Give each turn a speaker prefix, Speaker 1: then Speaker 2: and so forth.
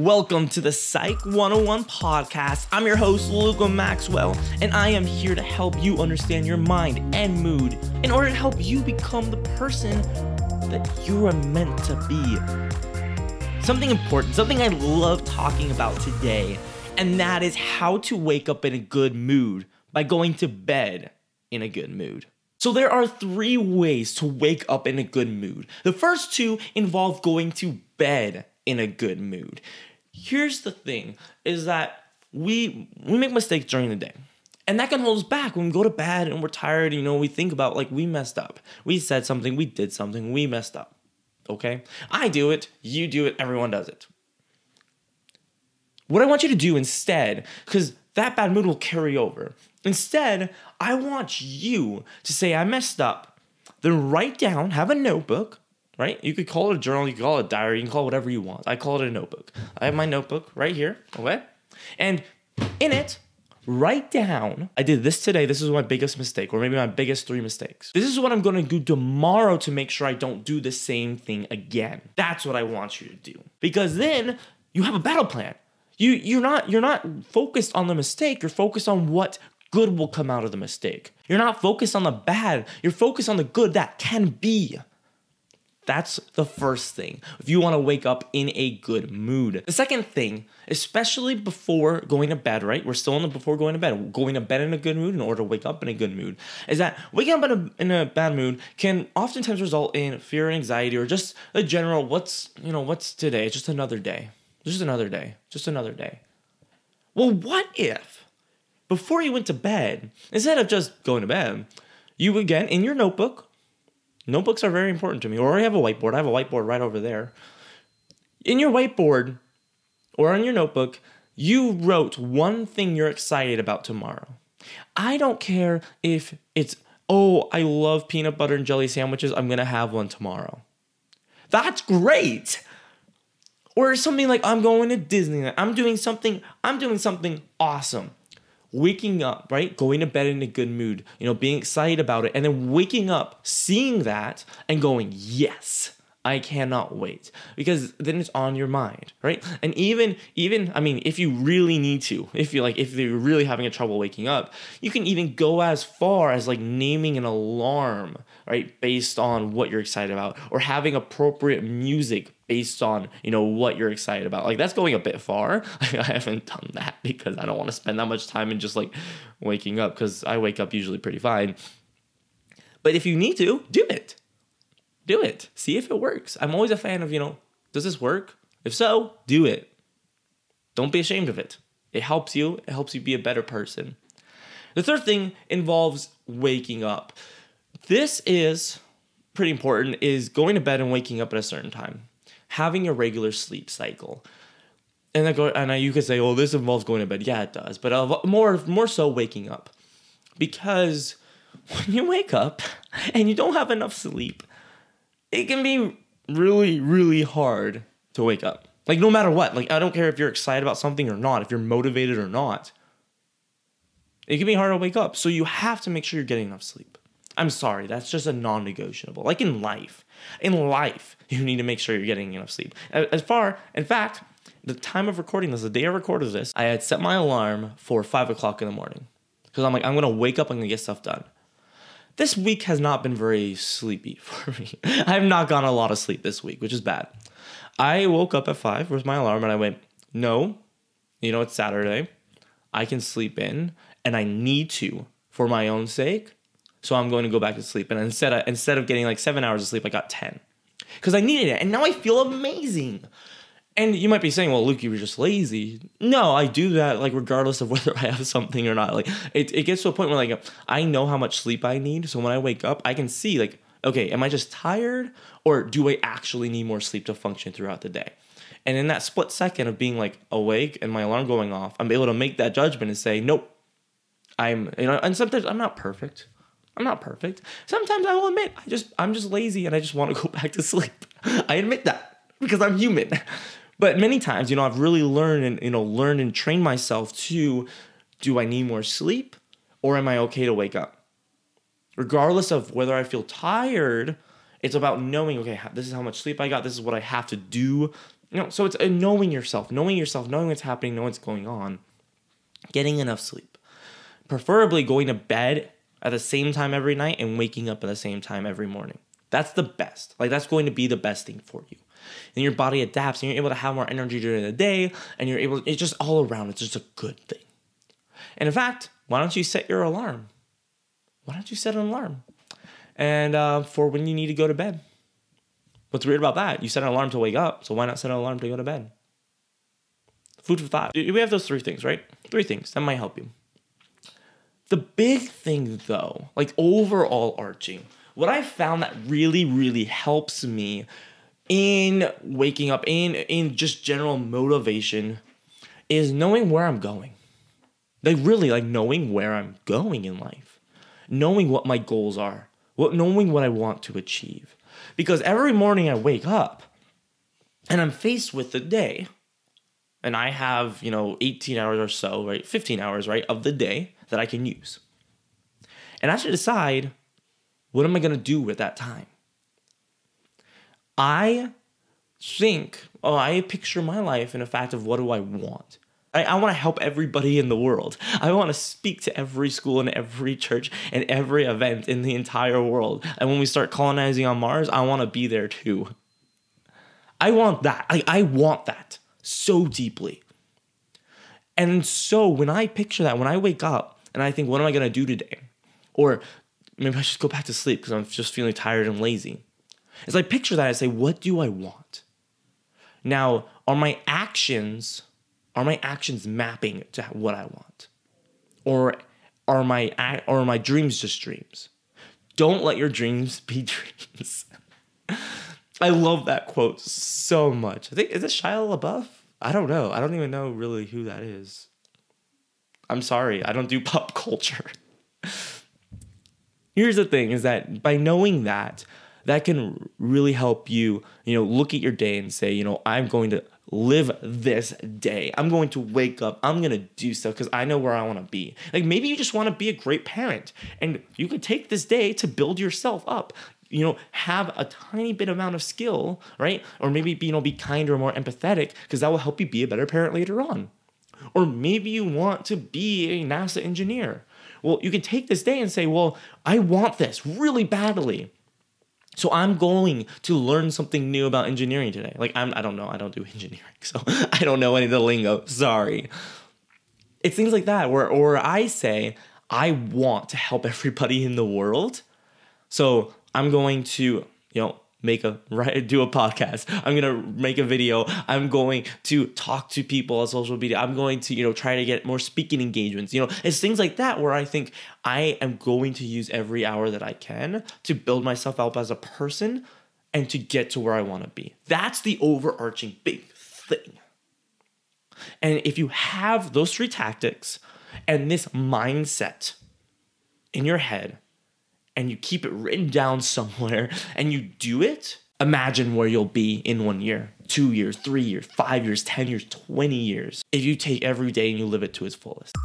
Speaker 1: Welcome to the Psych 101 podcast. I'm your host, Luca Maxwell, and I am here to help you understand your mind and mood in order to help you become the person that you are meant to be. Something important, something I love talking about today, and that is how to wake up in a good mood by going to bed in a good mood. So, there are three ways to wake up in a good mood. The first two involve going to bed in a good mood. Here's the thing is that we we make mistakes during the day. And that can hold us back when we go to bed and we're tired, you know, we think about like we messed up. We said something, we did something, we messed up. Okay? I do it, you do it, everyone does it. What I want you to do instead, because that bad mood will carry over. Instead, I want you to say, I messed up. Then write down, have a notebook, right? You could call it a journal, you could call it a diary, you can call it whatever you want. I call it a notebook. I have my notebook right here, okay? And in it, write down, I did this today, this is my biggest mistake, or maybe my biggest three mistakes. This is what I'm gonna do tomorrow to make sure I don't do the same thing again. That's what I want you to do. Because then you have a battle plan. You you're not you're not focused on the mistake, you're focused on what good will come out of the mistake. You're not focused on the bad, you're focused on the good that can be. That's the first thing. If you want to wake up in a good mood. The second thing, especially before going to bed, right? We're still in the before going to bed. Going to bed in a good mood in order to wake up in a good mood is that waking up in a, in a bad mood can oftentimes result in fear and anxiety or just a general what's, you know, what's today? It's just another day. Just another day. Just another day. Well, what if before you went to bed, instead of just going to bed, you again in your notebook, notebooks are very important to me, or I have a whiteboard. I have a whiteboard right over there. In your whiteboard or on your notebook, you wrote one thing you're excited about tomorrow. I don't care if it's, oh, I love peanut butter and jelly sandwiches. I'm going to have one tomorrow. That's great. Or something like I'm going to Disneyland. I'm doing something, I'm doing something awesome waking up, right? Going to bed in a good mood, you know, being excited about it, and then waking up, seeing that, and going, yes. I cannot wait because then it's on your mind, right? And even even I mean, if you really need to, if you like if you're really having a trouble waking up, you can even go as far as like naming an alarm, right, based on what you're excited about or having appropriate music based on, you know, what you're excited about. Like that's going a bit far. I haven't done that because I don't want to spend that much time in just like waking up cuz I wake up usually pretty fine. But if you need to, do it do it. See if it works. I'm always a fan of, you know, does this work? If so, do it. Don't be ashamed of it. It helps you, it helps you be a better person. The third thing involves waking up. This is pretty important is going to bed and waking up at a certain time. Having a regular sleep cycle. And I go and I, you could say, "Oh, this involves going to bed." Yeah, it does, but uh, more more so waking up. Because when you wake up and you don't have enough sleep, it can be really, really hard to wake up. Like, no matter what, like, I don't care if you're excited about something or not, if you're motivated or not, it can be hard to wake up. So, you have to make sure you're getting enough sleep. I'm sorry, that's just a non negotiable. Like in life, in life, you need to make sure you're getting enough sleep. As far, in fact, the time of recording this, the day I recorded this, I had set my alarm for five o'clock in the morning because I'm like, I'm gonna wake up, I'm gonna get stuff done this week has not been very sleepy for me. I have not gotten a lot of sleep this week, which is bad. I woke up at five with my alarm and I went, no, you know, it's Saturday. I can sleep in and I need to for my own sake. So I'm going to go back to sleep. And instead, of, instead of getting like seven hours of sleep, I got 10 because I needed it. And now I feel amazing. And you might be saying, well, Luke, you were just lazy. No, I do that like regardless of whether I have something or not. Like it, it gets to a point where like I know how much sleep I need. So when I wake up, I can see like, okay, am I just tired or do I actually need more sleep to function throughout the day? And in that split second of being like awake and my alarm going off, I'm able to make that judgment and say, nope, I'm, you know, and sometimes I'm not perfect. I'm not perfect. Sometimes I will admit I just I'm just lazy and I just want to go back to sleep. I admit that because I'm human. But many times, you know, I've really learned and you know learned and trained myself to do I need more sleep or am I okay to wake up? Regardless of whether I feel tired, it's about knowing, okay, this is how much sleep I got, this is what I have to do You know, so it's uh, knowing yourself, knowing yourself, knowing what's happening, knowing what's going on, getting enough sleep, preferably going to bed at the same time every night and waking up at the same time every morning. That's the best. Like that's going to be the best thing for you. And your body adapts and you're able to have more energy during the day and you're able it's just all around it's just a good thing. And in fact, why don't you set your alarm? Why don't you set an alarm? And uh, for when you need to go to bed. What's weird about that? You set an alarm to wake up, so why not set an alarm to go to bed? Food for thought. We have those three things, right? Three things that might help you. The big thing, though, like overall arching, what I found that really, really helps me in waking up, in in just general motivation, is knowing where I'm going. Like really, like knowing where I'm going in life, knowing what my goals are, what knowing what I want to achieve. Because every morning I wake up and I'm faced with the day, and I have, you know, 18 hours or so, right? 15 hours, right, of the day that I can use. And I should decide what am I going to do with that time? I think, oh, I picture my life in a fact of what do I want? I, I want to help everybody in the world. I want to speak to every school and every church and every event in the entire world. And when we start colonizing on Mars, I want to be there too. I want that. I, I want that so deeply. And so when I picture that, when I wake up and I think, what am I going to do today? Or maybe I should go back to sleep because I'm just feeling tired and lazy. As I picture that, I say, what do I want? Now, are my actions are my actions mapping to what I want? Or are my or are my dreams just dreams? Don't let your dreams be dreams. I love that quote so much. I think is it Shia LaBeouf? I don't know. I don't even know really who that is. I'm sorry. I don't do pop culture. Here's the thing is that by knowing that, that can really help you, you know, look at your day and say, you know, I'm going to live this day. I'm going to wake up. I'm going to do stuff because I know where I want to be. Like maybe you just want to be a great parent and you could take this day to build yourself up. You know, have a tiny bit amount of skill, right? Or maybe be, you know, be kinder or more empathetic because that will help you be a better parent later on. Or maybe you want to be a NASA engineer. Well, you can take this day and say, well, I want this really badly. So I'm going to learn something new about engineering today. Like I'm I don't know, I don't do engineering. So I don't know any of the lingo. Sorry. It's things like that where or I say I want to help everybody in the world. So I'm going to, you know, make a right do a podcast. I'm to make a video. I'm going to talk to people on social media. I'm going to you know try to get more speaking engagements you know it's things like that where i think i am going to use every hour that i can to build myself up as a person and to get to where i want to be. That's the overarching big thing. And if you have those three tactics and this mindset in your head and you keep it written down somewhere and you do it, imagine where you'll be in one year, two years, three years, five years, 10 years, 20 years if you take every day and you live it to its fullest.